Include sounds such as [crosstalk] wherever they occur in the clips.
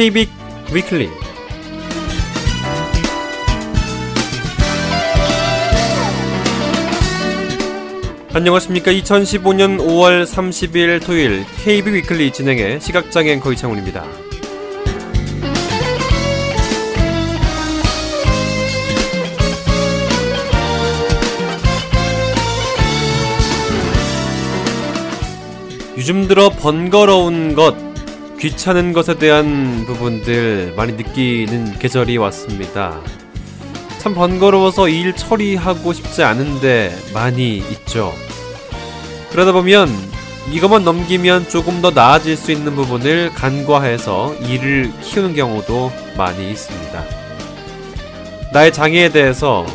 KBIC 위클리. 안녕하십니까. 2015년 5월 30일 토요일 KB 위클리 진행의 시각장애 앵커 이창훈입니다. 요즘 들어 번거로운 것, 귀찮은 것에 대한 부분들 많이 느끼는 계절이 왔습니다. 참 번거로워서 일 처리하고 싶지 않은데 많이 있죠. 그러다 보면 이것만 넘기면 조금 더 나아질 수 있는 부분을 간과해서 일을 키우는 경우도 많이 있습니다. 나의 장애에 대해서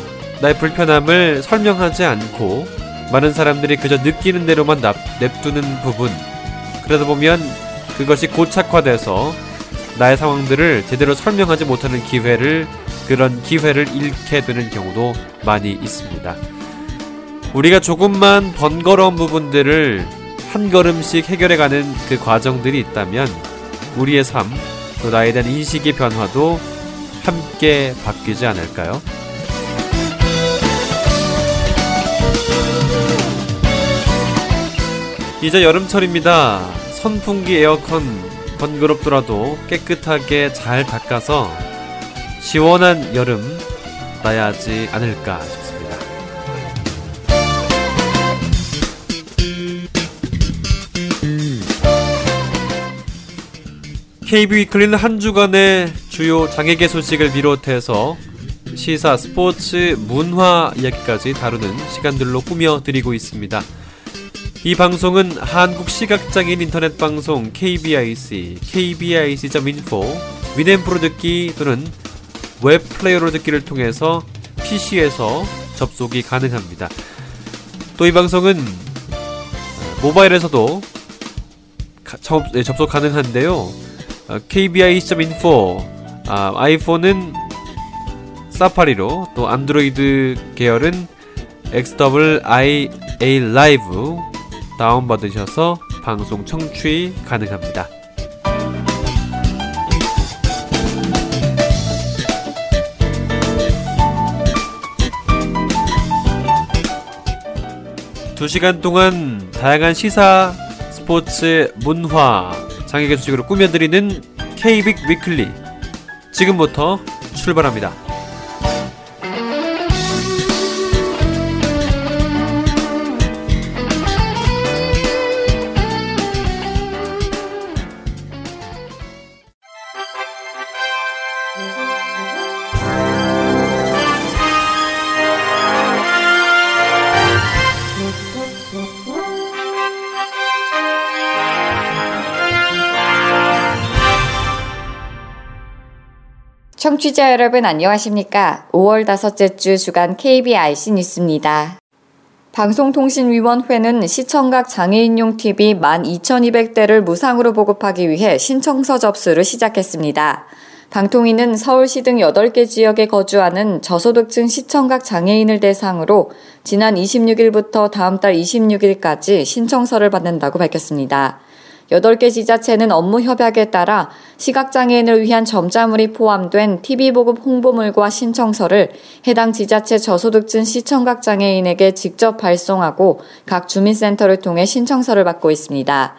나의 불편함을 설명하지 않고 많은 사람들이 그저 느끼는 대로만 냅두는 부분. 그러다 보면 그것이 고착화돼서 나의 상황들을 제대로 설명하지 못하는 기회를 그런 기회를 잃게 되는 경우도 많이 있습니다. 우리가 조금만 번거로운 부분들을 한 걸음씩 해결해가는 그 과정들이 있다면 우리의 삶, 또 나에 대한 인식의 변화도 함께 바뀌지 않을까요? 이제 여름철입니다. 선풍기 에어컨 번거롭더라도 깨끗하게 잘 닦아서 시원한 여름 나야 하지 않을까 싶습니다. KB 위클리는 한 주간의 주요 장애계 소식을 비롯해서 시사, 스포츠, 문화 이야기까지 다루는 시간들로 꾸며드리고 있습니다. 이 방송은 한국 시각장애인 인터넷 방송 KBIC, kbic.info, 위넷프로 듣기 또는 웹플레이어로 듣기를 통해서 PC에서 접속이 가능합니다. 또 이 방송은 모바일에서도 네, 접속 가능한데요. kbic.info, 아, 아이폰은 사파리로 또 안드로이드 계열은 XWIA 라이브 다운받으셔서 방송 청취 가능합니다. 두 시간 동안 다양한 시사, 스포츠, 문화, 장애계 소식으로 꾸며드리는 KBIC 위클리. 지금부터 출발합니다. 청취자 여러분 안녕하십니까? 5월 다섯째 주 주간 KBIC 뉴스입니다. 방송통신위원회는 시청각 장애인용 TV 12,200대를 무상으로 보급하기 위해 신청서 접수를 시작했습니다. 방통위는 서울시 등 8개 지역에 거주하는 저소득층 시청각 장애인을 대상으로 지난 26일부터 다음 달 26일까지 신청서를 받는다고 밝혔습니다. 8개 지자체는 업무 협약에 따라 시각장애인을 위한 점자물이 포함된 TV보급 홍보물과 신청서를 해당 지자체 저소득층 시청각 장애인에게 직접 발송하고 각 주민센터를 통해 신청서를 받고 있습니다.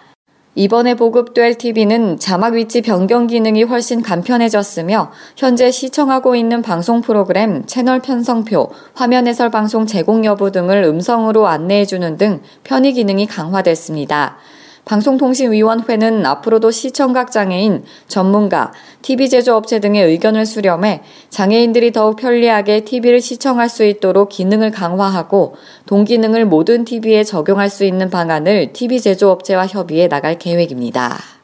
이번에 보급될 TV는 자막 위치 변경 기능이 훨씬 간편해졌으며 현재 시청하고 있는 방송 프로그램, 채널 편성표, 화면 해설 방송 제공 여부 등을 음성으로 안내해 주는 등 편의 기능이 강화됐습니다. 방송통신위원회는 앞으로도 시청각 장애인, 전문가, TV 제조업체 등의 의견을 수렴해 장애인들이 더욱 편리하게 TV를 시청할 수 있도록 기능을 강화하고 동기능을 모든 TV에 적용할 수 있는 방안을 TV 제조업체와 협의해 나갈 계획입니다.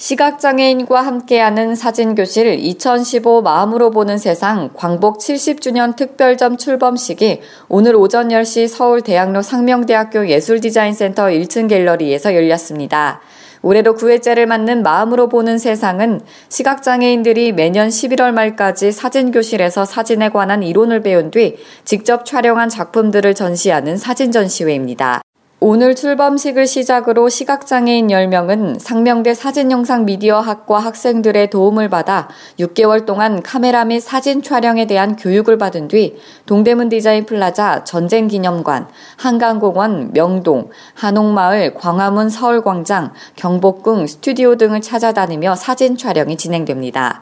시각장애인과 함께하는 사진교실 2015 마음으로 보는 세상 광복 70주년 특별점 출범식이 오늘 오전 10시 서울 대학로 상명대학교 예술디자인센터 1층 갤러리에서 열렸습니다. 올해로 9회째를 맞는 마음으로 보는 세상은 시각장애인들이 매년 11월 말까지 사진교실에서 사진에 관한 이론을 배운 뒤 직접 촬영한 작품들을 전시하는 사진 전시회입니다. 오늘 출범식을 시작으로 시각장애인 10명은 상명대 사진영상 미디어학과 학생들의 도움을 받아 6개월 동안 카메라 및 사진 촬영에 대한 교육을 받은 뒤 동대문 디자인 플라자 전쟁기념관, 한강공원, 명동, 한옥마을, 광화문 서울광장, 경복궁, 스튜디오 등을 찾아다니며 사진 촬영이 진행됩니다.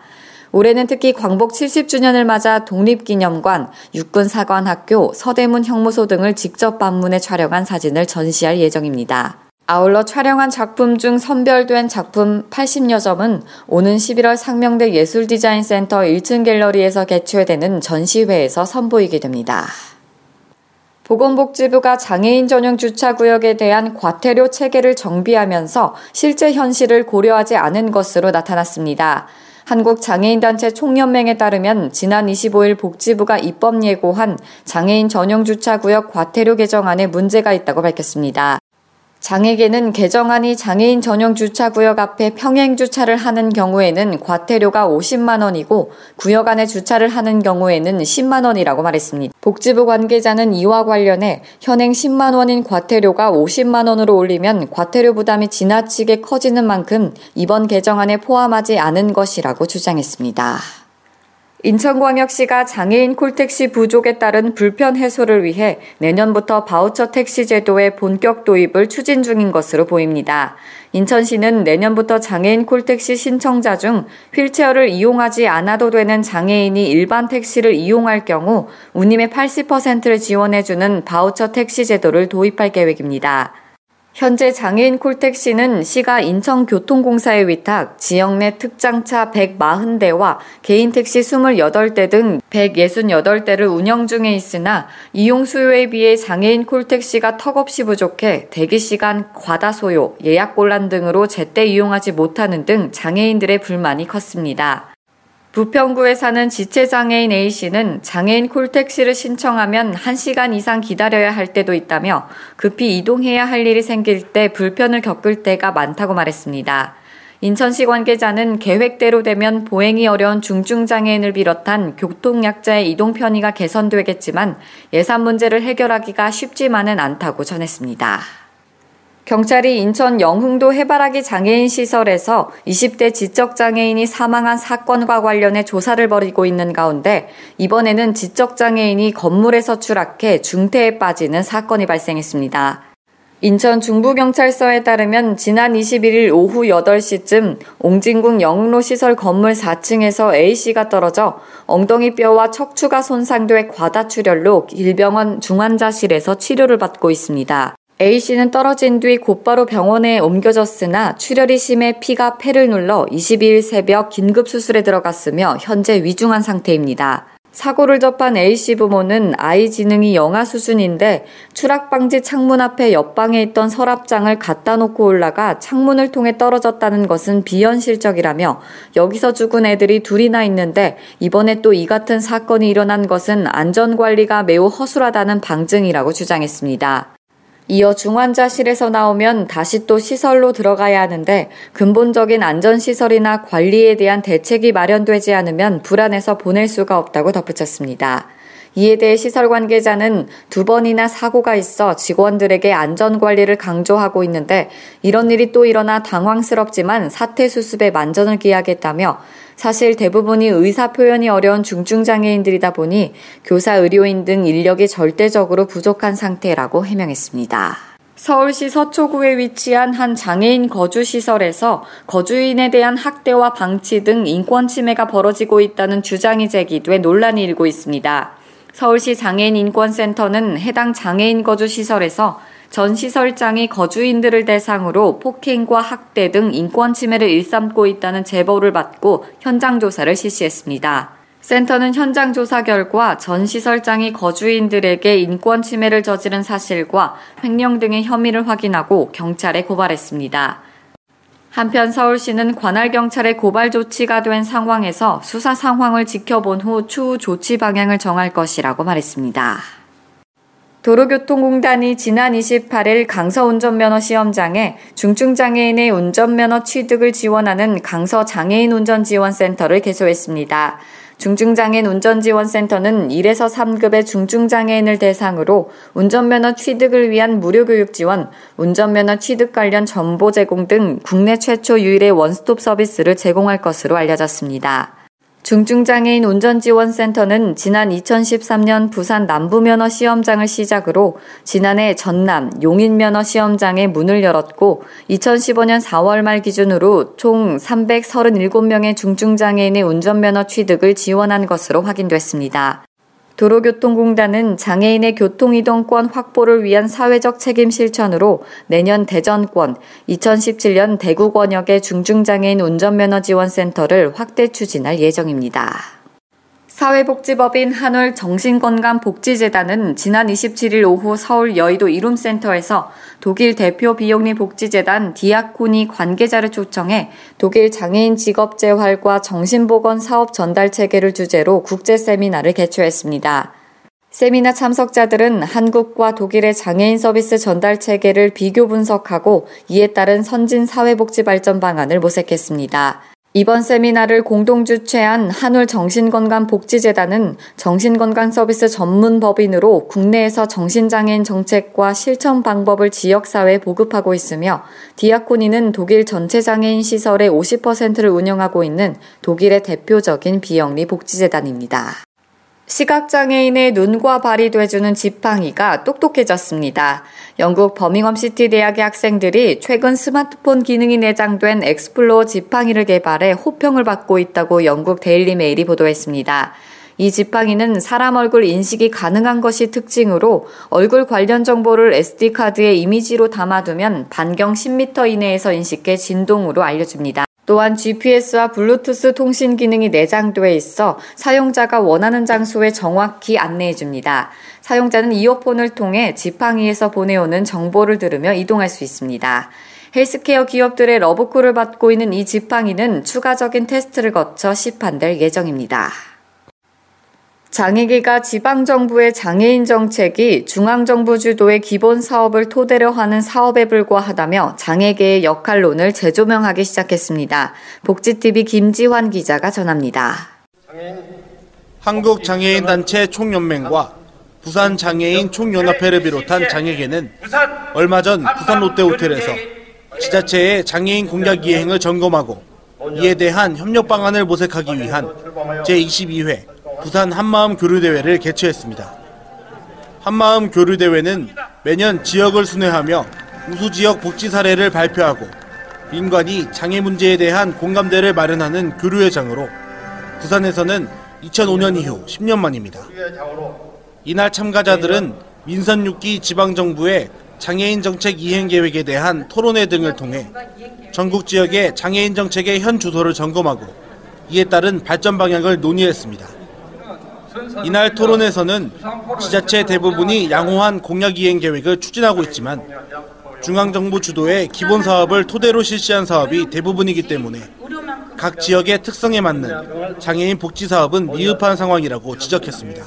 올해는 특히 광복 70주년을 맞아 독립기념관, 육군사관학교, 서대문 형무소 등을 직접 방문해 촬영한 사진을 전시할 예정입니다. 아울러 촬영한 작품 중 선별된 작품 80여 점은 오는 11월 상명대 예술디자인센터 1층 갤러리에서 개최되는 전시회에서 선보이게 됩니다. 보건복지부가 장애인 전용 주차구역에 대한 과태료 체계를 정비하면서 실제 현실을 고려하지 않은 것으로 나타났습니다. 한국장애인단체 총연맹에 따르면 지난 25일 복지부가 입법 예고한 장애인 전용 주차구역 과태료 개정안에 문제가 있다고 밝혔습니다. 장애계는 개정안이 장애인 전용 주차구역 앞에 평행 주차를 하는 경우에는 과태료가 50만 원이고 구역 안에 주차를 하는 경우에는 10만 원이라고 말했습니다. 복지부 관계자는 이와 관련해 현행 10만 원인 과태료가 50만 원으로 올리면 과태료 부담이 지나치게 커지는 만큼 이번 개정안에 포함하지 않은 것이라고 주장했습니다. 인천광역시가 장애인 콜택시 부족에 따른 불편 해소를 위해 내년부터 바우처 택시 제도의 본격 도입을 추진 중인 것으로 보입니다. 인천시는 내년부터 장애인 콜택시 신청자 중 휠체어를 이용하지 않아도 되는 장애인이 일반 택시를 이용할 경우 운임의 80%를 지원해주는 바우처 택시 제도를 도입할 계획입니다. 현재 장애인 콜택시는 시가 인천교통공사에 위탁 지역 내 특장차 140대와 개인 택시 28대 등 168대를 운영 중에 있으나 이용 수요에 비해 장애인 콜택시가 턱없이 부족해 대기 시간 과다 소요, 예약 곤란 등으로 제때 이용하지 못하는 등 장애인들의 불만이 컸습니다. 부평구에 사는 지체장애인 A씨는 장애인 콜택시를 신청하면 1시간 이상 기다려야 할 때도 있다며 급히 이동해야 할 일이 생길 때 불편을 겪을 때가 많다고 말했습니다. 인천시 관계자는 계획대로 되면 보행이 어려운 중증장애인을 비롯한 교통약자의 이동 편의가 개선되겠지만 예산 문제를 해결하기가 쉽지만은 않다고 전했습니다. 경찰이 인천 영흥도 해바라기 장애인 시설에서 20대 지적장애인이 사망한 사건과 관련해 조사를 벌이고 있는 가운데 이번에는 지적장애인이 건물에서 추락해 중태에 빠지는 사건이 발생했습니다. 인천 중부경찰서에 따르면 지난 21일 오후 8시쯤 옹진궁 영흥로 시설 건물 4층에서 A씨가 떨어져 엉덩이 뼈와 척추가 손상돼 과다출혈로 일병원 중환자실에서 치료를 받고 있습니다. A씨는 떨어진 뒤 곧바로 병원에 옮겨졌으나 출혈이 심해 피가 폐를 눌러 22일 새벽 긴급수술에 들어갔으며 현재 위중한 상태입니다. 사고를 접한 A씨 부모는 아이 지능이 영아 수준인데 추락방지 창문 앞에 옆방에 있던 서랍장을 갖다 놓고 올라가 창문을 통해 떨어졌다는 것은 비현실적이라며 여기서 죽은 애들이 둘이나 있는데 이번에 또 이 같은 사건이 일어난 것은 안전관리가 매우 허술하다는 방증이라고 주장했습니다. 이어 중환자실에서 나오면 다시 또 시설로 들어가야 하는데 근본적인 안전시설이나 관리에 대한 대책이 마련되지 않으면 불안해서 보낼 수가 없다고 덧붙였습니다. 이에 대해 시설 관계자는 두 번이나 사고가 있어 직원들에게 안전 관리를 강조하고 있는데 이런 일이 또 일어나 당황스럽지만 사태 수습에 만전을 기하겠다며 사실 대부분이 의사 표현이 어려운 중증장애인들이다 보니 교사, 의료인 등 인력이 절대적으로 부족한 상태라고 해명했습니다. 서울시 서초구에 위치한 한 장애인 거주시설에서 거주인에 대한 학대와 방치 등 인권 침해가 벌어지고 있다는 주장이 제기돼 논란이 일고 있습니다. 서울시 장애인 인권센터는 해당 장애인 거주시설에서 전 시설장이 거주인들을 대상으로 폭행과 학대 등 인권 침해를 일삼고 있다는 제보를 받고 현장 조사를 실시했습니다. 센터는 현장 조사 결과 전 시설장이 거주인들에게 인권 침해를 저지른 사실과 횡령 등의 혐의를 확인하고 경찰에 고발했습니다. 한편 서울시는 관할 경찰의 고발 조치가 된 상황에서 수사 상황을 지켜본 후 추후 조치 방향을 정할 것이라고 말했습니다. 도로교통공단이 지난 28일 강서 운전면허 시험장에 중증장애인의 운전면허 취득을 지원하는 강서 장애인 운전지원센터를 개소했습니다. 중증장애인 운전지원센터는 1에서 3급의 중증장애인을 대상으로 운전면허 취득을 위한 무료 교육 지원, 운전면허 취득 관련 정보 제공 등 국내 최초 유일의 원스톱 서비스를 제공할 것으로 알려졌습니다. 중증장애인 운전지원센터는 지난 2013년 부산 남부면허 시험장을 시작으로 지난해 전남 용인면허 시험장에 문을 열었고 2015년 4월 말 기준으로 총 337명의 중증장애인의 운전면허 취득을 지원한 것으로 확인됐습니다. 도로교통공단은 장애인의 교통이동권 확보를 위한 사회적 책임 실천으로 내년 대전권, 2017년 대구권역의 중증장애인 운전면허 지원센터를 확대 추진할 예정입니다. 사회복지법인 한올 정신건강복지재단은 지난 27일 오후 서울 여의도 이룸센터에서 독일 대표 비영리 복지재단 디아코니 관계자를 초청해 독일 장애인 직업재활과 정신보건 사업 전달 체계를 주제로 국제 세미나를 개최했습니다. 세미나 참석자들은 한국과 독일의 장애인 서비스 전달 체계를 비교 분석하고 이에 따른 선진 사회복지 발전 방안을 모색했습니다. 이번 세미나를 공동 주최한 한울 정신건강복지재단은 정신건강 서비스 전문 법인으로 국내에서 정신장애인 정책과 실천 방법을 지역사회에 보급하고 있으며 디아코니는 독일 전체 장애인 시설의 50%를 운영하고 있는 독일의 대표적인 비영리 복지재단입니다. 시각장애인의 눈과 발이 돼주는 지팡이가 똑똑해졌습니다. 영국 버밍엄 시티 대학의 학생들이 최근 스마트폰 기능이 내장된 XploR 지팡이를 개발해 호평을 받고 있다고 영국 데일리 메일이 보도했습니다. 이 지팡이는 사람 얼굴 인식이 가능한 것이 특징으로 얼굴 관련 정보를 SD카드에 이미지로 담아두면 반경 10m 이내에서 인식해 진동으로 알려줍니다. 또한 GPS와 블루투스 통신 기능이 내장되어 있어 사용자가 원하는 장소에 정확히 안내해 줍니다. 사용자는 이어폰을 통해 지팡이에서 보내오는 정보를 들으며 이동할 수 있습니다. 헬스케어 기업들의 러브콜을 받고 있는 이 지팡이는 추가적인 테스트를 거쳐 시판될 예정입니다. 장애계가 지방정부의 장애인 정책이 중앙정부 주도의 기본 사업을 토대로 하는 사업에 불과하다며 장애계의 역할론을 재조명하기 시작했습니다. 복지TV 김지환 기자가 전합니다. 한국장애인단체 총연맹과 부산장애인 총연합회를 비롯한 장애계는 얼마 전 부산 롯데호텔에서 지자체의 장애인 공약 이행을 점검하고 이에 대한 협력 방안을 모색하기 위한 제22회 부산 한마음 교류대회를 개최했습니다. 한마음 교류대회는 매년 지역을 순회하며 우수 지역 복지 사례를 발표하고 민관이 장애 문제에 대한 공감대를 마련하는 교류회장으로 부산에서는 2005년 이후 10년 만입니다. 이날 참가자들은 민선 6기 지방정부의 장애인 정책 이행 계획에 대한 토론회 등을 통해 전국 지역의 장애인 정책의 현 주소를 점검하고 이에 따른 발전 방향을 논의했습니다. 이날 토론에서는 지자체 대부분이 양호한 공약 이행 계획을 추진하고 있지만 중앙정부 주도의 기본 사업을 토대로 실시한 사업이 대부분이기 때문에 각 지역의 특성에 맞는 장애인 복지 사업은 미흡한 상황이라고 지적했습니다.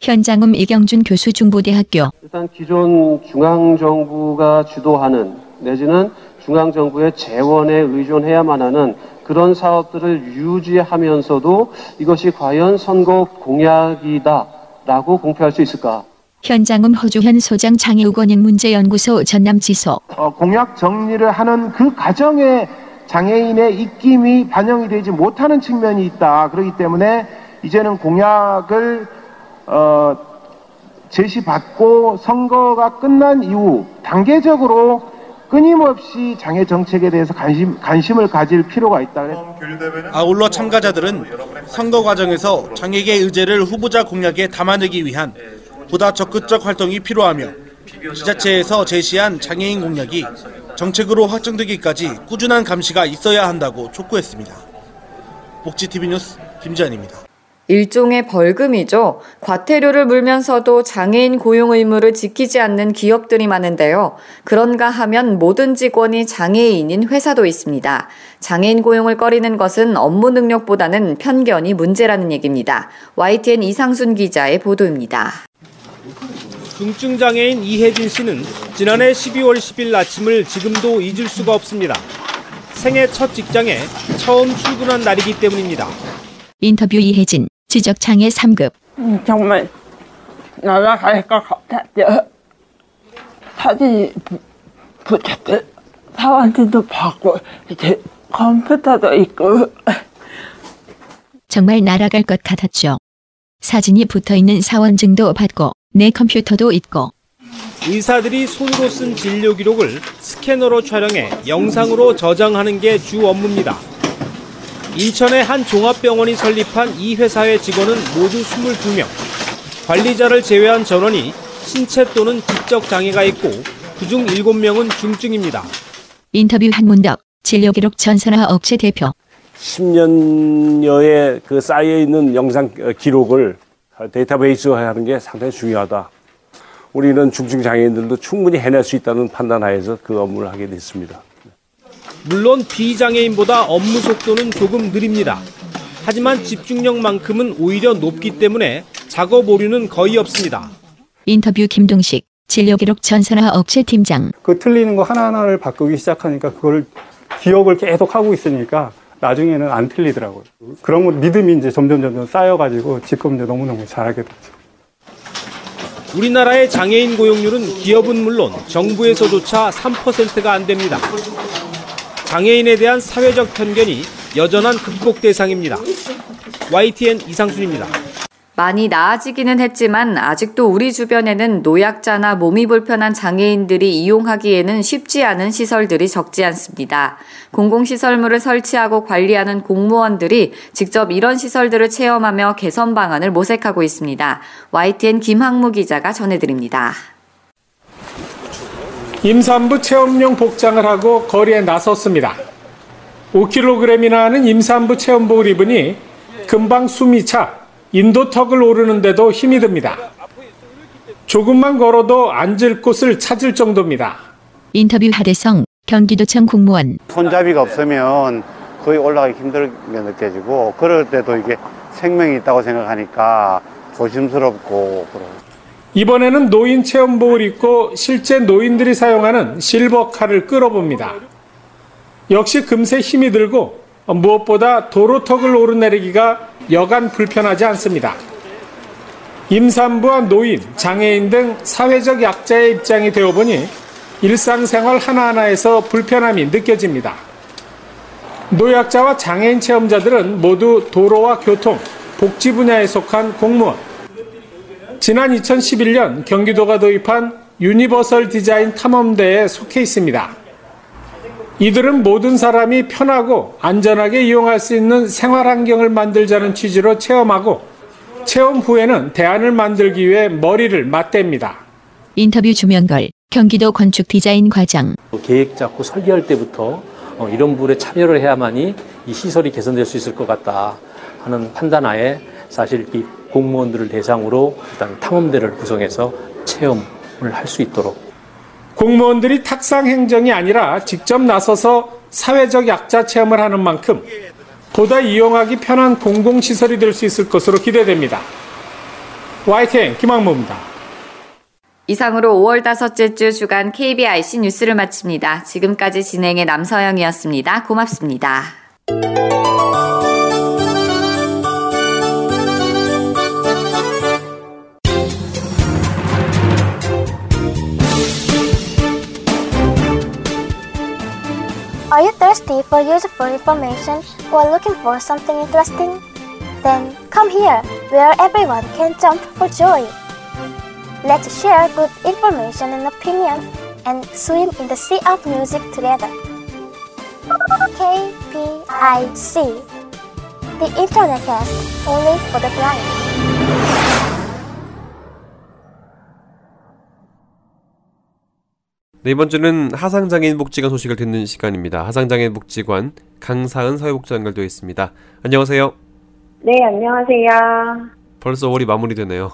현장음 이경준 교수 중부대학교 일단 기존 중앙정부가 주도하는 내지는 중앙정부의 재원에 의존해야만 하는 그런 사업들을 유지하면서도 이것이 과연 선거 공약이다라고 공표할 수 있을까? 현장음 허주현 소장 장애우권익 문제연구소 전남지소 어, 공약 정리를 하는 그 과정에 장애인의 입김이 반영이 되지 못하는 측면이 있다. 그렇기 때문에 이제는 공약을 어, 제시받고 선거가 끝난 이후 단계적으로 끊임없이 장애 정책에 대해서 관심, 관심을 가질 필요가 있다. 아울러 참가자들은 선거 과정에서 장애계 의제를 후보자 공약에 담아내기 위한 보다 적극적 활동이 필요하며 지자체에서 제시한 장애인 공약이 정책으로 확정되기까지 꾸준한 감시가 있어야 한다고 촉구했습니다. 복지TV 뉴스 김지한입니다. 일종의 벌금이죠. 과태료를 물면서도 장애인 고용 의무를 지키지 않는 기업들이 많은데요. 그런가 하면 모든 직원이 장애인인 회사도 있습니다. 장애인 고용을 꺼리는 것은 업무 능력보다는 편견이 문제라는 얘기입니다. YTN 이상순 기자의 보도입니다. 중증장애인 이혜진 씨는 지난해 12월 10일 아침을 지금도 잊을 수가 없습니다. 생애 첫 직장에 처음 출근한 날이기 때문입니다. 인터뷰 이혜진 지적 장애 3급. 음, 정말 날아갈 것 같았죠. 사진이 부- 붙였고 사원지도 받고 이제 컴퓨터도 있고 정말 날아갈 것 같았죠. 사진이 붙어 있는 사원증도 받고 내 컴퓨터도 있고 의사들이 손으로 쓴 진료 기록을 스캐너로 촬영해 영상으로 저장하는 게 주 업무입니다. 인천의 한 종합병원이 설립한 이 회사의 직원은 모두 22명. 관리자를 제외한 전원이 신체 또는 지적 장애가 있고 그중 7명은 중증입니다. 인터뷰 한문덕 진료기록 전산화 업체 대표 10년여의 그 쌓여 있는 영상 어, 기록을 데이터베이스화하는 게 상당히 중요하다. 우리는 중증 장애인들도 충분히 해낼 수 있다는 판단하에서 그 업무를 하게 됐습니다. 물론 비장애인보다 업무 속도는 조금 느립니다. 하지만 집중력만큼은 오히려 높기 때문에 작업 오류는 거의 없습니다. 인터뷰 김동식 진료기록 전산화 업체 팀장 그 틀리는 거 하나하나를 바꾸기 시작하니까 그걸 기억을 계속 하고 있으니까 나중에는 안 틀리더라고요. 그런 거 믿음이 이제 점점 점점 쌓여가지고 지금 이제 너무너무 잘하게 됐죠. 우리나라의 장애인 고용률은 기업은 물론 정부에서조차 3%가 안 됩니다. 장애인에 대한 사회적 편견이 여전한 극복 대상입니다. YTN 이상순입니다. 많이 나아지기는 했지만 아직도 우리 주변에는 노약자나 몸이 불편한 장애인들이 이용하기에는 쉽지 않은 시설들이 적지 않습니다. 공공시설물을 설치하고 관리하는 공무원들이 직접 이런 시설들을 체험하며 개선 방안을 모색하고 있습니다. YTN 김학무 기자가 전해드립니다. 임산부 체험용 복장을 하고 거리에 나섰습니다. 5kg이나 하는 임산부 체험복을 입으니 금방 숨이 차 인도턱을 오르는데도 힘이 듭니다. 조금만 걸어도 앉을 곳을 찾을 정도입니다. 인터뷰 하대성 경기도청 공무원 손잡이가 없으면 거의 올라가기 힘들게 느껴지고 그럴 때도 이게 생명이 있다고 생각하니까 조심스럽고 그러고 이번에는 노인 체험복을 입고 실제 노인들이 사용하는 실버카를 끌어봅니다. 역시 금세 힘이 들고 무엇보다 도로턱을 오르내리기가 여간 불편하지 않습니다. 임산부와 노인, 장애인 등 사회적 약자의 입장이 되어보니 일상생활 하나하나에서 불편함이 느껴집니다. 노약자와 장애인 체험자들은 모두 도로와 교통, 복지 분야에 속한 공무원. 지난 2011년 경기도가 도입한 유니버설 디자인 탐험대에 속해 있습니다. 이들은 모든 사람이 편하고 안전하게 이용할 수 있는 생활 환경을 만들자는 취지로 체험하고 체험 후에는 대안을 만들기 위해 머리를 맞댑니다. 인터뷰 주명걸 경기도 건축 디자인 과장 계획 잡고 설계할 때부터 어, 이런 부분에 참여를 해야만이 이 시설이 개선될 수 있을 것 같다 하는 판단하에 사실 이 공무원들을 대상으로 일단 탐험대를 구성해서 체험을 할 수 있도록 공무원들이 탁상 행정이 아니라 직접 나서서 사회적 약자 체험을 하는 만큼 보다 이용하기 편한 공공시설이 될 수 있을 것으로 기대됩니다. YTN 김학무입니다. 이상으로 5월 다섯째 주 주간 KBIC 뉴스를 마칩니다. 지금까지 진행의 남서영이었습니다. 고맙습니다. Are you thirsty for useful information or looking for something interesting? Then come here, where everyone can jump for joy. Let's share good information and opinion and swim in the sea of music together. KPIC The Internet Cast only for the blind. 네, 이번 주는 하상장애인 복지관 소식을 듣는 시간입니다. 하상장애인 복지관 강사은 사회복지관 연결되어 있습니다. 안녕하세요. 네, 안녕하세요. 벌써 5월이 마무리되네요.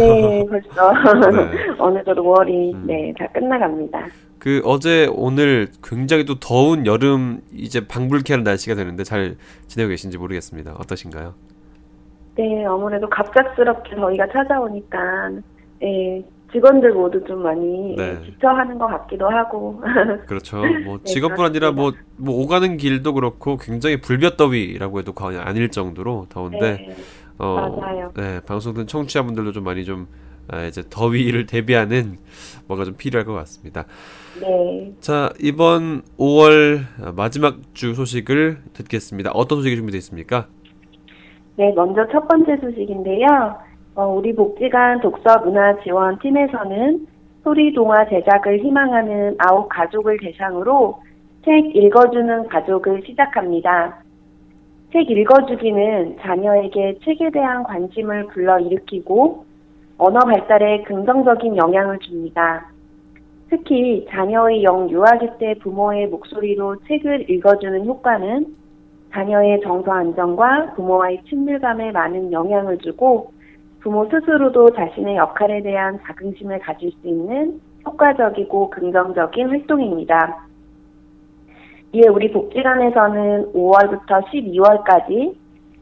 네, 벌써 [laughs] 네. [laughs] 어느덧 5월이 네, 다 끝나갑니다. 그 어제 오늘 굉장히 또 더운 여름 이제 방불케하는 날씨가 되는데 잘 지내고 계신지 모르겠습니다. 어떠신가요? 네, 아무래도 갑작스럽게 저희가 찾아오니까 네, 직원들 모두 좀 많이 네. 지쳐하는 것 같기도 하고 [laughs] 그렇죠. 뭐 네, 직업뿐 아니라 뭐, 뭐 오가는 길도 그렇고 굉장히 불볕더위라고 해도 과언이 아닐 정도로 더운데 네. 어, 맞아요. 네, 방송 듣는 청취자분들도 좀 많이 좀 아, 이제 더위를 대비하는 뭔가 좀 필요할 것 같습니다. 네. 자, 이번 5월 마지막 주 소식을 듣겠습니다. 어떤 소식이 준비되어 있습니까? 네, 먼저 첫 번째 소식인데요. 어, 우리 복지관 독서문화지원팀에서는 소리동화 제작을 희망하는 아홉 가족을 대상으로 책 읽어주는 가족을 시작합니다. 책 읽어주기는 자녀에게 책에 대한 관심을 불러일으키고 언어 발달에 긍정적인 영향을 줍니다. 특히 자녀의 영 유아기 때 부모의 목소리로 책을 읽어주는 효과는 자녀의 정서 안정과 부모와의 친밀감에 많은 영향을 주고 부모 스스로도 자신의 역할에 대한 자긍심을 가질 수 있는 효과적이고 긍정적인 활동입니다. 이에 우리 복지관에서는 5월부터 12월까지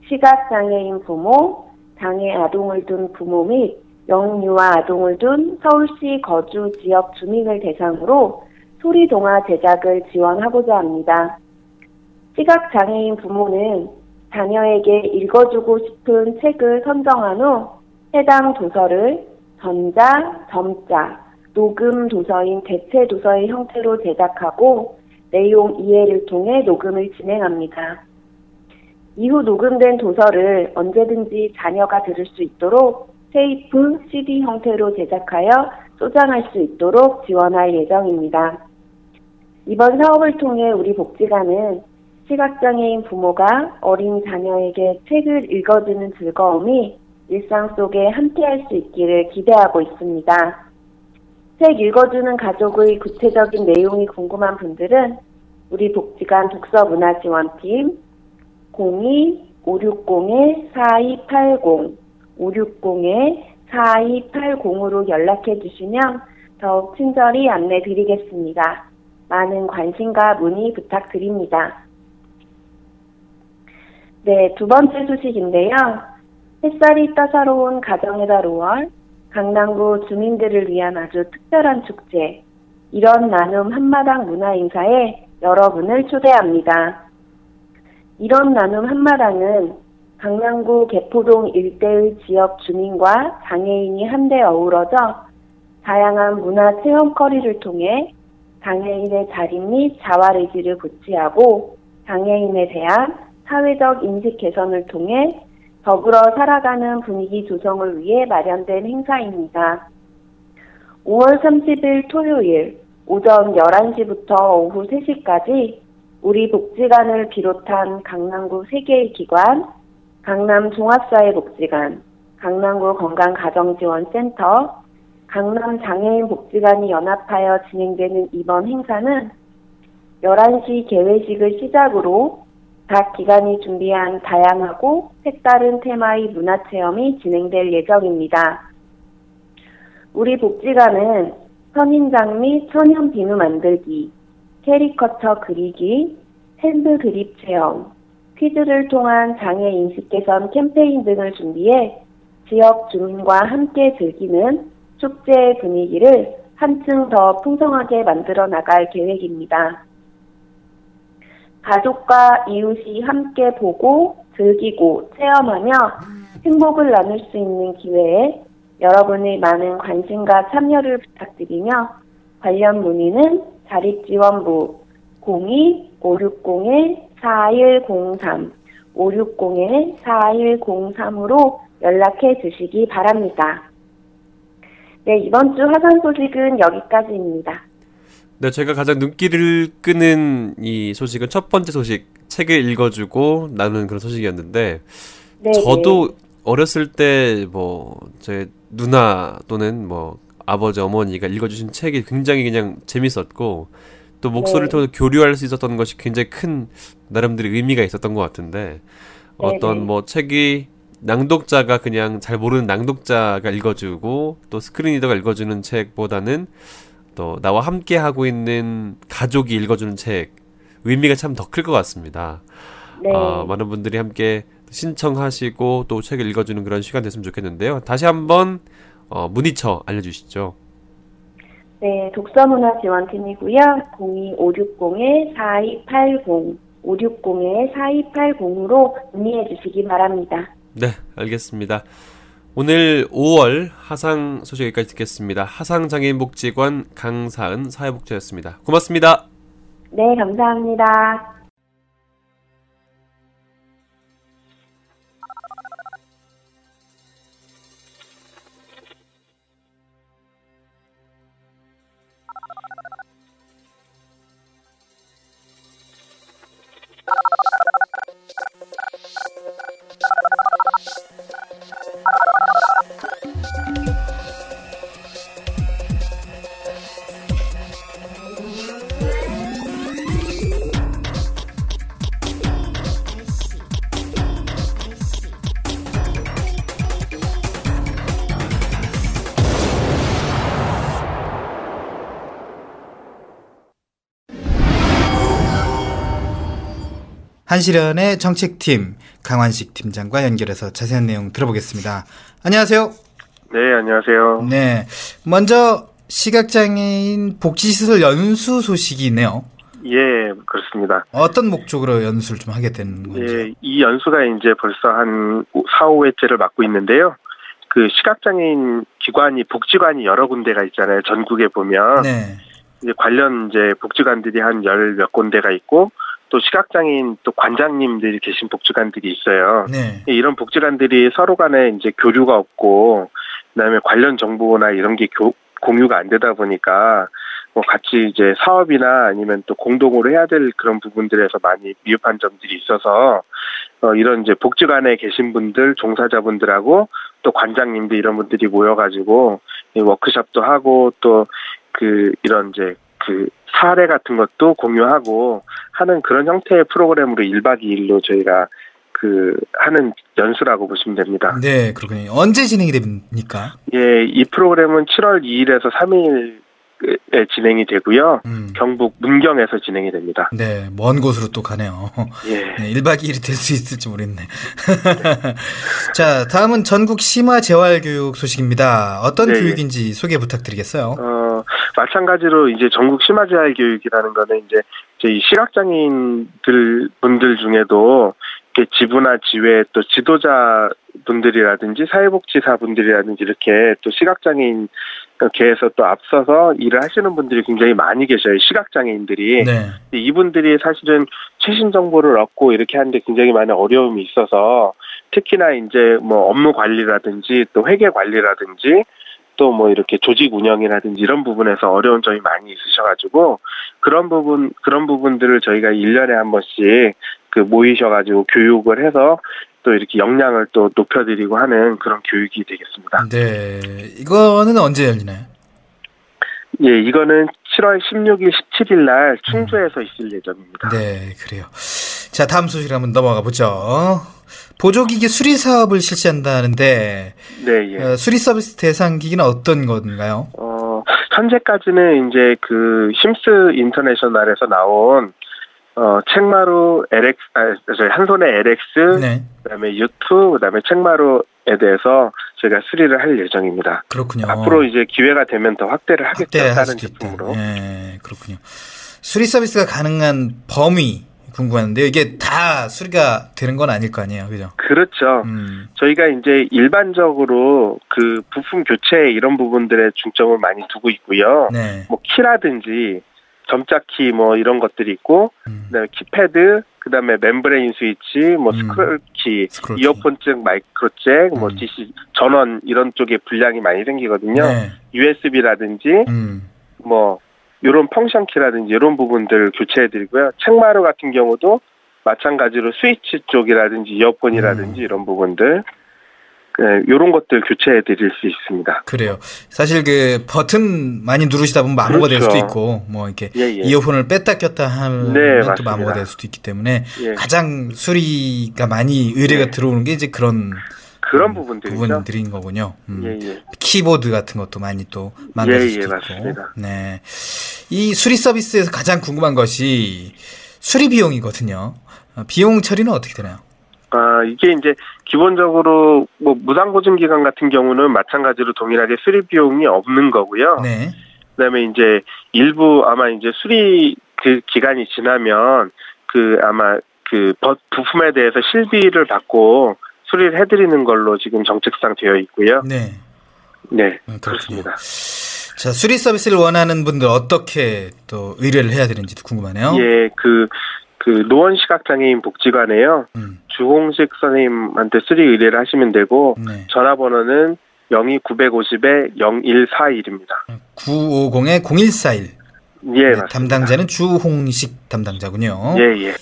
시각장애인 부모, 장애 아동을 둔 부모 및 영유아 아동을 둔 서울시 거주 지역 주민을 대상으로 소리 동화 제작을 지원하고자 합니다. 시각장애인 부모는 자녀에게 읽어주고 싶은 책을 선정한 후 해당 도서를 전자, 점자, 녹음 도서인 대체 도서의 형태로 제작하고 내용 이해를 통해 녹음을 진행합니다. 이후 녹음된 도서를 언제든지 자녀가 들을 수 있도록 테이프, CD 형태로 제작하여 소장할 수 있도록 지원할 예정입니다. 이번 사업을 통해 우리 복지관은 시각장애인 부모가 어린 자녀에게 책을 읽어주는 즐거움이 일상 속에 함께할 수 있기를 기대하고 있습니다. 책 읽어주는 가족의 구체적인 내용이 궁금한 분들은 우리 복지관 독서문화지원팀 02-560-4280 560-4280으로 연락해 주시면 더욱 친절히 안내 드리겠습니다. 많은 관심과 문의 부탁드립니다. 네, 두 번째 소식인데요. 햇살이 따사로운 가정의 달 5월, 강남구 주민들을 위한 아주 특별한 축제, 이런 나눔 한마당 문화인사에 여러분을 초대합니다. 이런 나눔 한마당은 강남구 개포동 일대의 지역 주민과 장애인이 한데 어우러져 다양한 문화 체험거리를 통해 장애인의 자립 및 자활의지를 고취하고 장애인에 대한 사회적 인식 개선을 통해 더불어 살아가는 분위기 조성을 위해 마련된 행사입니다. 5월 30일 토요일 오전 11시부터 오후 3시까지 우리 복지관을 비롯한 강남구 3개의 기관, 강남 종합사회복지관, 강남구 건강가정지원센터, 강남 장애인 복지관이 연합하여 진행되는 이번 행사는 11시 개회식을 시작으로 각 기관이 준비한 다양하고 색다른 테마의 문화 체험이 진행될 예정입니다. 우리 복지관은 선인장 및 천연 비누 만들기, 캐리커처 그리기, hand drip 체험, 퀴즈를 통한 장애 인식 개선 캠페인 등을 준비해 지역 주민과 함께 즐기는 축제의 분위기를 한층 더 풍성하게 만들어 나갈 계획입니다. 가족과 이웃이 함께 보고 즐기고 체험하며 행복을 나눌 수 있는 기회에 여러분의 많은 관심과 참여를 부탁드리며 관련 문의는 자립지원부 02-560-4103 560-4103으로 연락해 주시기 바랍니다. 네, 이번 주 화산 소식은 여기까지입니다. 네, 제가 가장 눈길을 끄는 이 소식은 첫 번째 소식, 책을 읽어주고 나누는 그런 소식이었는데, 네, 저도 어렸을 때 뭐, 제 누나 또는 뭐, 아버지, 어머니가 읽어주신 책이 굉장히 그냥 재밌었고, 또 목소리를 네. 통해서 교류할 수 있었던 것이 굉장히 큰 나름대로 의미가 있었던 것 같은데, 어떤 네. 뭐 책이 낭독자가 그냥 잘 모르는 낭독자가 읽어주고 또 스크린리더가 읽어주는 책보다는 또 나와 함께 하고 있는 가족이 읽어주는 책 의미가 참 더 클 것 같습니다. 네. 어, 많은 분들이 함께 신청하시고 또 책을 읽어주는 그런 시간 됐으면 좋겠는데요. 다시 한번 어, 문의처 알려주시죠. 네, 독서문화지원팀이고요. 02560-4280, 560-4280으로 문의해 주시기 바랍니다. 네, 알겠습니다. 오늘 5월 하상 소식 여기까지 듣겠습니다. 하상장애인복지관 강사은 사회복지였습니다. 고맙습니다. 네, 감사합니다. 한시련의 정책팀 강환식 팀장과 연결해서 자세한 내용 들어보겠습니다. 안녕하세요. 네, 안녕하세요. 네. 먼저 시각장애인 복지시설 연수 소식이 있네요. 예, 그렇습니다. 어떤 목적으로 연수를 좀 하게 된 건지. 예, 이 연수가 이제 벌써 한 4, 5회째를 맡고 있는데요. 그 시각장애인 기관이 복지관이 여러 군데가 있잖아요. 전국에 보면. 네. 이제 관련 이제 복지관들이 한 열 몇 군데가 있고 또 시각장애인 또 관장님들이 계신 복지관들이 있어요. 네. 이런 복지관들이 서로 간에 이제 교류가 없고 그다음에 관련 정보나 이런 게 교, 공유가 안 되다 보니까 뭐 같이 이제 사업이나 아니면 또 공동으로 해야 될 그런 부분들에서 많이 미흡한 점들이 있어서 어 이런 이제 복지관에 계신 분들 종사자분들하고 또 관장님들 이런 분들이 모여가지고 이 워크숍도 하고 또 그 이런 이제 그 사례 같은 것도 공유하고 하는 그런 형태의 프로그램으로 1박 2일로 저희가 그 하는 연수라고 보시면 됩니다. 네, 그렇군요. 언제 진행이 됩니까? 예, 이 프로그램은 7월 2일에서 3일에 진행이 되고요. 경북 문경에서 진행이 됩니다. 네, 먼 곳으로 또 가네요. 예. [laughs] 네, 1박 2일이 될 수 있을지 모르겠네. [laughs] 자, 다음은 전국 심화 재활 교육 소식입니다. 어떤 네, 교육인지 소개 부탁드리겠어요? 어, 마찬가지로 이제 전국 심화재활 교육이라는 거는 이제 저희 시각장애인들 분들 중에도 이렇게 지부나 지회 또 지도자 분들이라든지 사회복지사 분들이라든지 이렇게 또 시각장애인 계에서 또 앞서서 일을 하시는 분들이 굉장히 많이 계셔요. 시각장애인들이. 네. 이분들이 사실은 최신 정보를 얻고 이렇게 하는데 굉장히 많은 어려움이 있어서 특히나 이제 뭐 업무 관리라든지 또 회계 관리라든지 또 뭐 이렇게 조직 운영이라든지 이런 부분에서 어려운 점이 많이 있으셔가지고 그런 부분 그런 부분들을 저희가 1년에 한 번씩 그 모이셔가지고 교육을 해서 또 이렇게 역량을 또 높여드리고 하는 그런 교육이 되겠습니다. 네. 이거는 언제 열리나요? 예, 이거는 7월 16일, 17일 날 충주에서 있을 예정입니다. 네, 그래요. 자, 다음 소식 한번 넘어가 보죠. 보조기기 수리 사업을 실시한다는데 네, 예. 어, 수리 서비스 대상 기기는 어떤 건가요? 어, 현재까지는 이제 그 심스 인터내셔널에서 나온 어, 책마루 LX, 아, 저희 한 손에 LX, 네. 그다음에 유투, 그다음에 책마루에 대해서 저희가 수리를 할 예정입니다. 그렇군요. 앞으로 이제 기회가 되면 더 확대를. 확대할 다른 제품으로. 예, 그렇군요. 수리 서비스가 가능한 범위 궁금한데요. 이게 다 수리가 되는 건 아닐 거 아니에요, 그죠? 그렇죠. 음. 저희가 이제 일반적으로 그 부품 교체 이런 부분들에 중점을 많이 두고 있고요. 네. 뭐 키라든지 점자키 뭐 이런 것들이 있고 음. 그다음에 keypad 그다음에 membrane 스위치 뭐 스크롤키 이어폰 잭 마이크로 잭 뭐 DC 전원 이런 쪽에 불량이 많이 생기거든요. 음. 네. USB라든지 음. 뭐 이런 펑션 키라든지 이런 부분들 교체해 드리고요. 책마루 같은 경우도 마찬가지로 스위치 쪽이라든지 음. 이어폰이라든지 이런 부분들 네, 이런 것들 교체해 드릴 수 있습니다. 그래요. 사실 그 버튼 많이 누르시다 보면 마모가 될 그렇죠. 수도 있고 뭐 이렇게 예, 예. 이어폰을 뺐다 꼈다 하면 네, 또 맞습니다. 마모가 될 수도 있기 때문에 예. 가장 수리가 많이 의뢰가 들어오는 게 이제 그런 그런 부분들이죠. 부분들인 거군요. 음. 예, 예. 키보드 같은 것도 많이 또 망가질 예, 수도 예, 있고. 맞습니다. 네. 이 수리 서비스에서 가장 궁금한 것이 수리 비용이거든요. 어, 비용 처리는 어떻게 되나요? 아, 이게 이제 기본적으로 뭐 무상 보증 기간 같은 경우는 마찬가지로 동일하게 수리 비용이 없는 거고요. 네. 그다음에 이제 일부 아마 이제 수리 그 기간이 지나면 그 아마 그 버- 부품에 대해서 실비를 받고 수리를 해드리는 걸로 지금 정책상 되어 있고요. 네. 네, 그렇습니다. 자, 수리 서비스를 원하는 분들 어떻게 또 의뢰를 해야 되는지도 궁금하네요. 예, 그, 그 노원 시각장애인 복지관에요. 음. 주홍식 선생님한테 수리 의뢰를 하시면 되고 전화번호는 02-950에 0141입니다. 950에 0141. 예, 네. 담당자는 주홍식 담당자군요. 예, 예.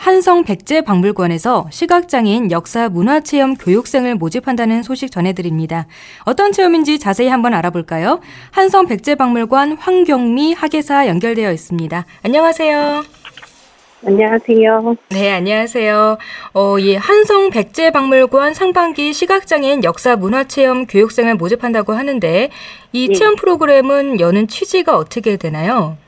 한성 백제 박물관에서 시각장애인 역사 문화체험 교육생을 모집한다는 소식 전해드립니다. 어떤 체험인지 자세히 한번 알아볼까요? 한성 백제 박물관 황경미 학예사 연결되어 있습니다. 안녕하세요. 안녕하세요. 네, 안녕하세요. 어, 예, 한성 백제 박물관 상반기 시각장애인 역사 문화체험 교육생을 모집한다고 하는데 이 예. 체험 프로그램은 여는 취지가 어떻게 되나요?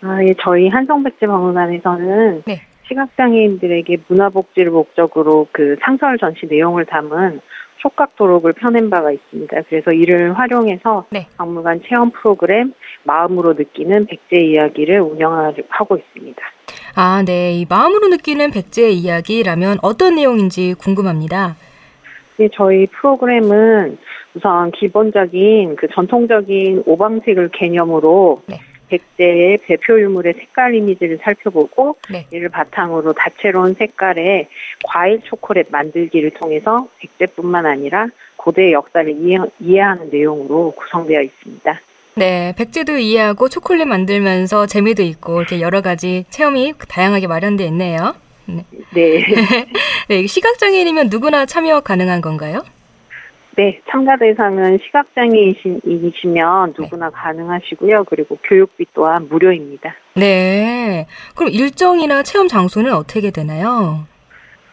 아, 예, 저희 한성백제박물관에서는 네. 시각장애인들에게 문화복지를 목적으로 그 상설 전시 내용을 담은 촉각 도록을 펴낸 바가 있습니다. 그래서 이를 활용해서 네. 박물관 체험 프로그램 마음으로 느끼는 백제 이야기를 운영하고 있습니다. 아, 네. 이 마음으로 느끼는 백제의 이야기라면 어떤 내용인지 궁금합니다. 네, 저희 프로그램은 우선 기본적인 그 전통적인 오방색을 개념으로 백제의 대표 유물의 색깔 이미지를 살펴보고 네. 이를 바탕으로 다채로운 색깔의 과일 초콜릿 만들기를 통해서 백제뿐만 아니라 고대 역사를 이해, 이해 하는 내용으로 구성되어 있습니다. 네, 백제도 이해하고 초콜릿 만들면서 재미도 있고 이렇게 여러 가지 체험이 다양하게 마련되어 있네요. 네. 네. [laughs] 네, 시각장애인이면 누구나 참여 가능한 건가요? 네, 참가 대상은 시각장애이시면 누구나 가능하시고요. 그리고 교육비 또한 무료입니다. 네. 그럼 일정이나 체험 장소는 어떻게 되나요?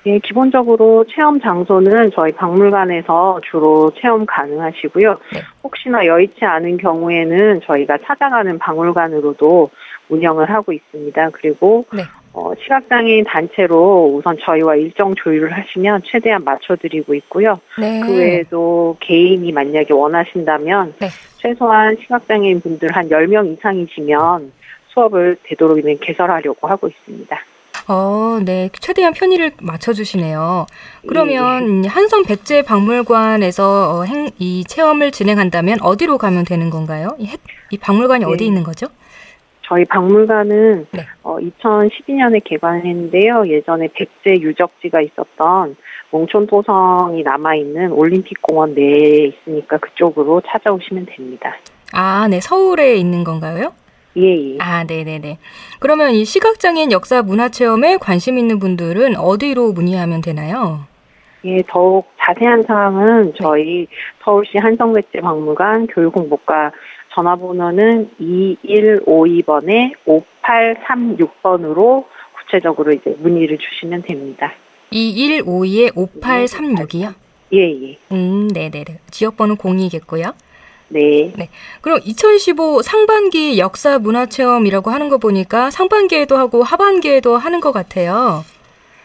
예, 기본적으로 체험 장소는 저희 박물관에서 주로 체험 가능하시고요. 혹시나 여의치 않은 경우에는 저희가 찾아가는 박물관으로도 운영을 하고 있습니다. 그리고 어, 시각장애인 단체로 우선 저희와 일정 조율을 하시면 최대한 맞춰드리고 있고요. 네. 그 외에도 개인이 만약에 원하신다면 최소한 시각장애인 분들 한 10명 이상이시면 수업을 되도록이면 개설하려고 하고 있습니다. 어, 네. 최대한 편의를 맞춰주시네요. 그러면 한성 백제 박물관에서 어, 행, 이 체험을 진행한다면 어디로 가면 되는 건가요? 이, 해- 이 박물관이 네. 어디 있는 거죠? 저희 박물관은 네. 어, 2012년에 개관했는데요. 예전에 백제 유적지가 있었던 몽촌 토성이 남아있는 올림픽공원 내에 있으니까 그쪽으로 찾아오시면 됩니다. 아, 네. 서울에 있는 건가요? 예, 예. 아, 네네네. 그러면 이 시각장애인 역사 문화체험에 관심 있는 분들은 어디로 문의하면 되나요? 예, 더욱 자세한 사항은 저희 서울시 한성백제 박물관 교육홍보과 전화번호는 2152번에 5836번으로 구체적으로 이제 문의를 주시면 됩니다. 2152에 5836이요? 예, 예. 음, 네네네. 지역번호 02겠고요. 네. 네. 그럼 2015 상반기 역사 문화 체험이라고 하는 거 보니까 상반기에도 하고 하반기에도 하는 것 같아요.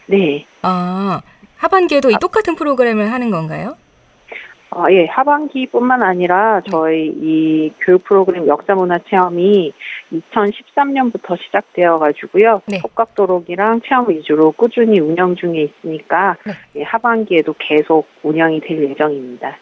네. 아, 하반기에도 이 똑같은 프로그램을 하는 건가요? 아, 예, 하반기뿐만 아니라 저희 이 교육 프로그램 역사 문화 체험이 2013년부터 시작되어 가지고요. 촉각도록이랑 체험 위주로 꾸준히 운영 중에 있으니까 예, 하반기에도 계속 운영이 될 예정입니다.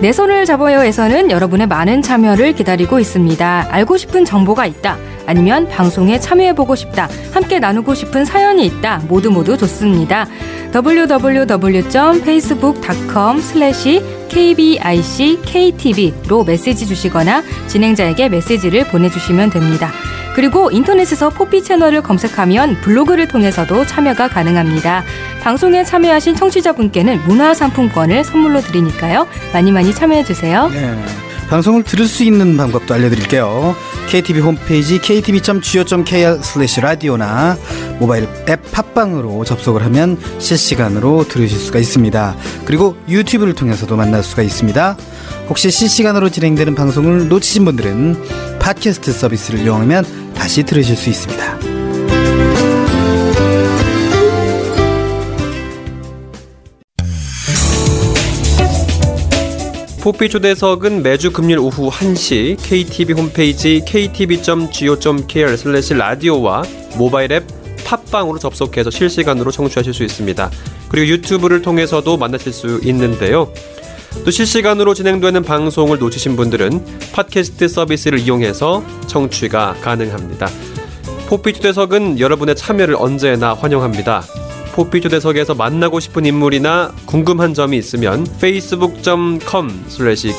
내 손을 잡아요에서는 여러분의 많은 참여를 기다리고 있습니다. 알고 싶은 정보가 있다. 아니면 방송에 참여해보고 싶다. 함께 나누고 싶은 사연이 있다. 모두 모두 좋습니다. www.facebook.com kbickTV로 메시지 주시거나 진행자에게 메시지를 보내주시면 됩니다. 그리고 인터넷에서 포피 채널을 검색하면 블로그를 통해서도 참여가 가능합니다. 방송에 참여하신 청취자분께는 문화상품권을 선물로 드리니까요. 많이 많이 참여해주세요. 네. 방송을 들을 수 있는 방법도 알려드릴게요. KTV 홈페이지 ktv.go.kr slash 라디오나 모바일 앱 팟빵으로 접속을 하면 실시간으로 들으실 수가 있습니다. 그리고 유튜브를 통해서도 만날 수가 있습니다. 혹시 실시간으로 진행되는 방송을 놓치신 분들은 팟캐스트 서비스를 이용하면 다시 들으실 수 있습니다. 포피 초대석은 매주 금요일 오후 1시 KTV 홈페이지 ktv.go.kr slash 라디오와 모바일 앱 팟빵으로 접속해서 실시간으로 청취하실 수 있습니다. 그리고 유튜브를 통해서도 만나실 수 있는데요. 또 실시간으로 진행되는 방송을 놓치신 분들은 팟캐스트 서비스를 이용해서 청취가 가능합니다. 포피 초대석은 여러분의 참여를 언제나 환영합니다. 포피 초대석에서 만나고 싶은 인물이나 궁금한 점이 있으면 facebook.com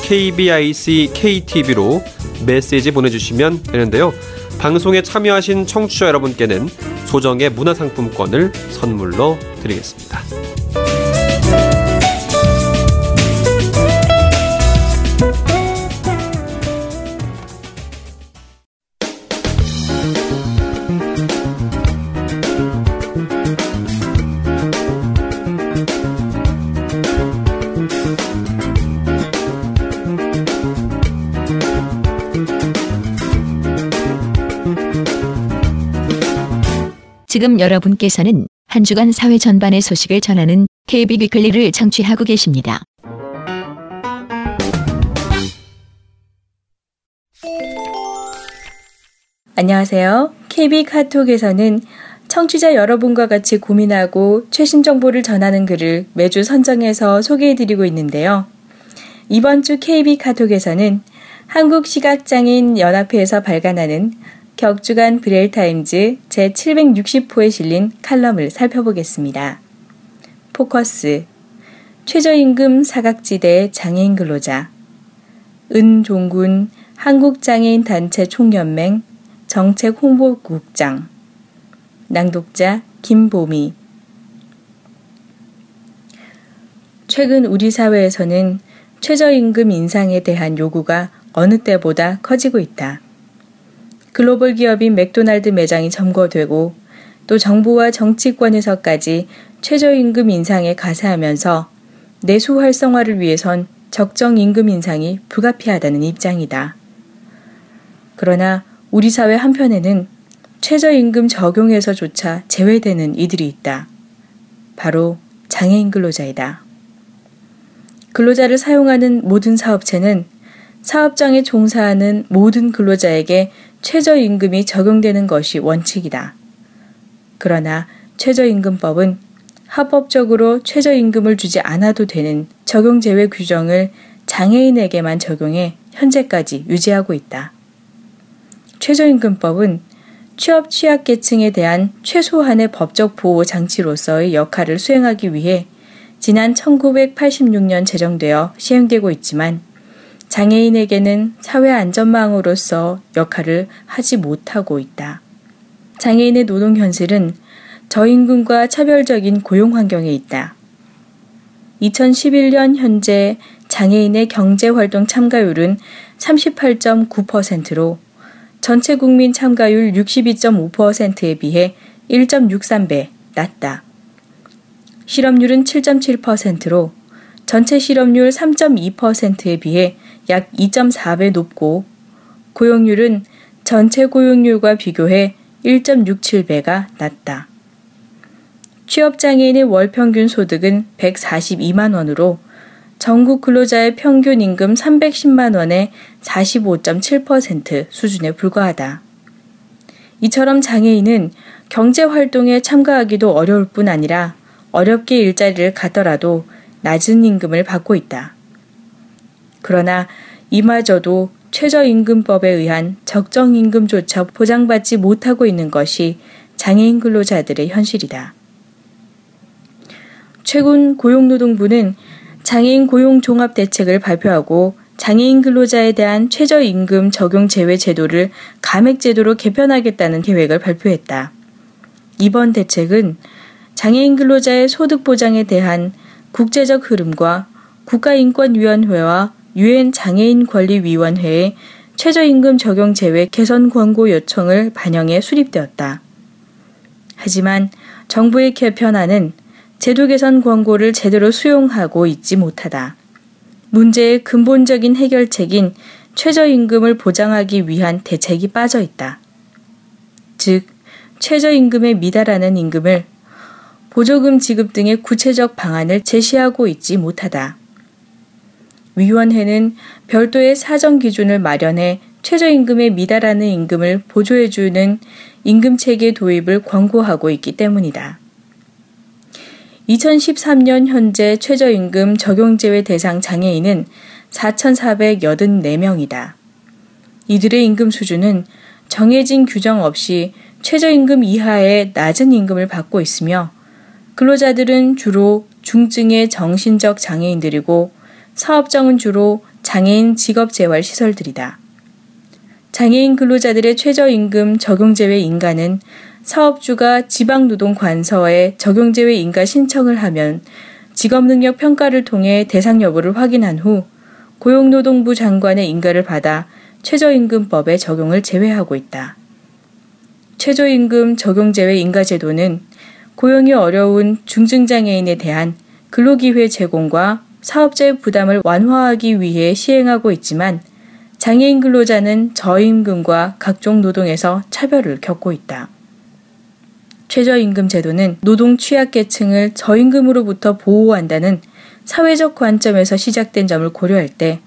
kbic-ktv로 메시지 보내주시면 되는데요. 방송에 참여하신 청취자 여러분께는 소정의 문화상품권을 선물로 드리겠습니다. 지금 여러분께서는 한 주간 사회 전반의 소식을 전하는 KB 위클리를 청취하고 계십니다. 안녕하세요. KB 카톡에서는 청취자 여러분과 같이 고민하고 최신 정보를 전하는 글을 매주 선정해서 소개해드리고 있는데요. 이번 주 KB 카톡에서는 한국시각장애인 연합회에서 발간하는 격주간 브레일타임즈 제760호에 실린 칼럼을 살펴보겠습니다. 포커스 최저임금 사각지대 장애인 근로자 은종군 한국장애인 단체 총연맹 정책 홍보국장 낭독자 김보미 최근 우리 사회에서는 최저임금 인상에 대한 요구가 어느 때보다 커지고 있다. 글로벌 기업인 맥도날드 매장이 점거되고 또 정부와 정치권에서까지 최저임금 인상에 가세하면서 내수 활성화를 위해선 적정 임금 인상이 불가피하다는 입장이다. 그러나 우리 사회 한편에는 최저임금 적용에서조차 제외되는 이들이 있다. 바로 장애인 근로자이다. 근로자를 사용하는 모든 사업체는 사업장에 종사하는 모든 근로자에게 최저임금이 적용되는 것이 원칙이다. 그러나 최저임금법은 합법적으로 최저임금을 주지 않아도 되는 적용 제외 규정을 장애인에게만 적용해 현재까지 유지하고 있다. 최저임금법은 취업 취약계층에 대한 최소한의 법적 보호 장치로서의 역할을 수행하기 위해 지난 1986년 제정되어 시행되고 있지만 장애인에게는 사회 안전망으로서 역할을 하지 못하고 있다. 장애인의 노동 현실은 저임금과 차별적인 고용 환경에 있다. 2011년 현재 장애인의 경제활동 참가율은 38.9%로 전체 국민 참가율 62.5%에 비해 1.63배 낮다. 실업률은 7.7%로 전체 실업률 3.2%에 비해 약 2.4배 높고 고용률은 전체 고용률과 비교해 1.67배가 낮다. 취업장애인의 월 평균 소득은 142만 원으로 전국 근로자의 평균 임금 310만 원의 45.7% 수준에 불과하다. 이처럼 장애인은 경제 활동에 참가하기도 어려울 뿐 아니라 어렵게 일자리를 갖더라도 낮은 임금을 받고 있다. 그러나 이마저도 최저임금법에 의한 적정임금조차 보장받지 못하고 있는 것이 장애인 근로자들의 현실이다. 최근 고용노동부는 장애인 고용 종합 대책을 발표하고 장애인 근로자에 대한 최저임금 적용 제외 제도를 감액 제도로 개편하겠다는 계획을 발표했다. 이번 대책은 장애인 근로자의 소득 보장에 대한 국제적 흐름과 국가인권위원회와 유엔 장애인 권리 위원회의 최저임금 적용 제외 개선 권고 요청을 반영해 수립되었다. 하지만 정부의 개편안은 제도 개선 권고를 제대로 수용하고 있지 못하다. 문제의 근본적인 해결책인 최저임금을 보장하기 위한 대책이 빠져 있다. 즉, 최저임금에 미달하는 임금을 보조금 지급 등의 구체적 방안을 제시하고 있지 못하다. 위원회는 별도의 사정 기준을 마련해 최저임금에 미달하는 임금을 보조해주는 임금체계 도입을 권고하고 있기 때문이다. 2013년 현재 최저임금 적용제외 대상 장애인은 4,484명이다. 이들의 임금 수준은 정해진 규정 없이 최저임금 이하의 낮은 임금을 받고 있으며 근로자들은 주로 중증의 정신적 장애인들이고 사업장은 주로 장애인 직업재활 시설들이다. 장애인 근로자들의 최저임금 적용제외 인가는 사업주가 지방노동관서에 적용제외 인가 신청을 하면 직업능력 평가를 통해 대상 여부를 확인한 후 고용노동부 장관의 인가를 받아 최저임금법에 적용을 제외하고 있다. 최저임금 적용제외 인가제도는 고용이 어려운 중증장애인에 대한 근로기회 제공과 사업자의 부담을 완화하기 위해 시행하고 있지만 장애인 근로자는 저임금과 각종 노동에서 차별을 겪고 있다. 최저임금 제도는 노동 취약계층을 저임금으로부터 보호한다는 사회적 관점에서 시작된 점을 고려할 때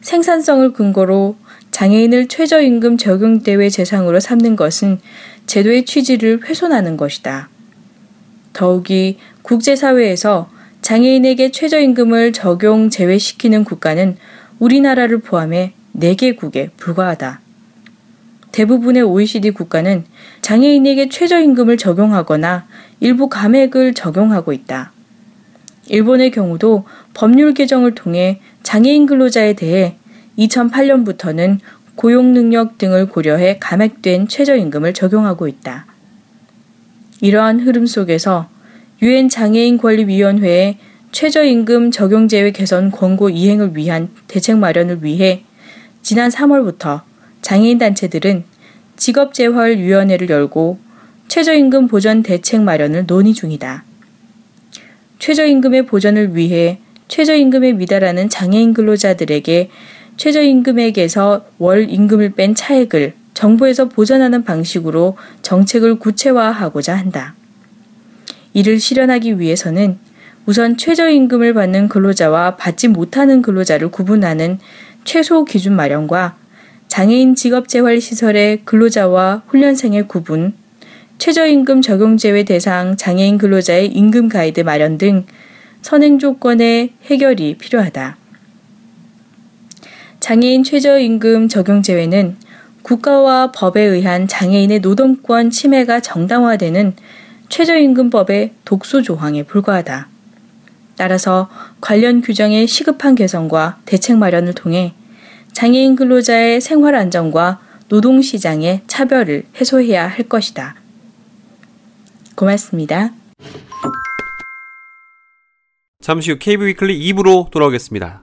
생산성을 근거로 장애인을 최저임금 적용대회 대상으로 삼는 것은 제도의 취지를 훼손하는 것이다. 더욱이 국제사회에서 장애인에게 최저임금을 적용 제외시키는 국가는 우리나라를 포함해 4개국에 불과하다. 대부분의 OECD 국가는 장애인에게 최저임금을 적용하거나 일부 감액을 적용하고 있다. 일본의 경우도 법률 개정을 통해 장애인 근로자에 대해 2008년부터는 고용 능력 등을 고려해 감액된 최저임금을 적용하고 있다. 이러한 흐름 속에서 유엔 장애인 권리위원회의 최저임금 적용 제외 개선 권고 이행을 위한 대책 마련을 위해 지난 3월부터 장애인 단체들은 직업재활위원회를 열고 최저임금 보전 대책 마련을 논의 중이다. 최저임금의 보전을 위해 최저임금에 미달하는 장애인 근로자들에게 최저임금액에서 월 임금을 뺀 차액을 정부에서 보전하는 방식으로 정책을 구체화하고자 한다. 이를 실현하기 위해서는 우선 최저임금을 받는 근로자와 받지 못하는 근로자를 구분하는 최소 기준 마련과 장애인 직업재활시설의 근로자와 훈련생의 구분, 최저임금 적용 제외 대상 장애인 근로자의 임금 가이드 마련 등 선행 조건의 해결이 필요하다. 장애인 최저임금 적용 제외는 국가와 법에 의한 장애인의 노동권 침해가 정당화되는 최저임금법의 독소 조항에 불과하다. 따라서 관련 규정의 시급한 개선과 대책 마련을 통해 장애인 근로자의 생활 안정과 노동 시장의 차별을 해소해야 할 것이다. 고맙습니다. 잠시 후 KB 위클리 2부로 돌아오겠습니다.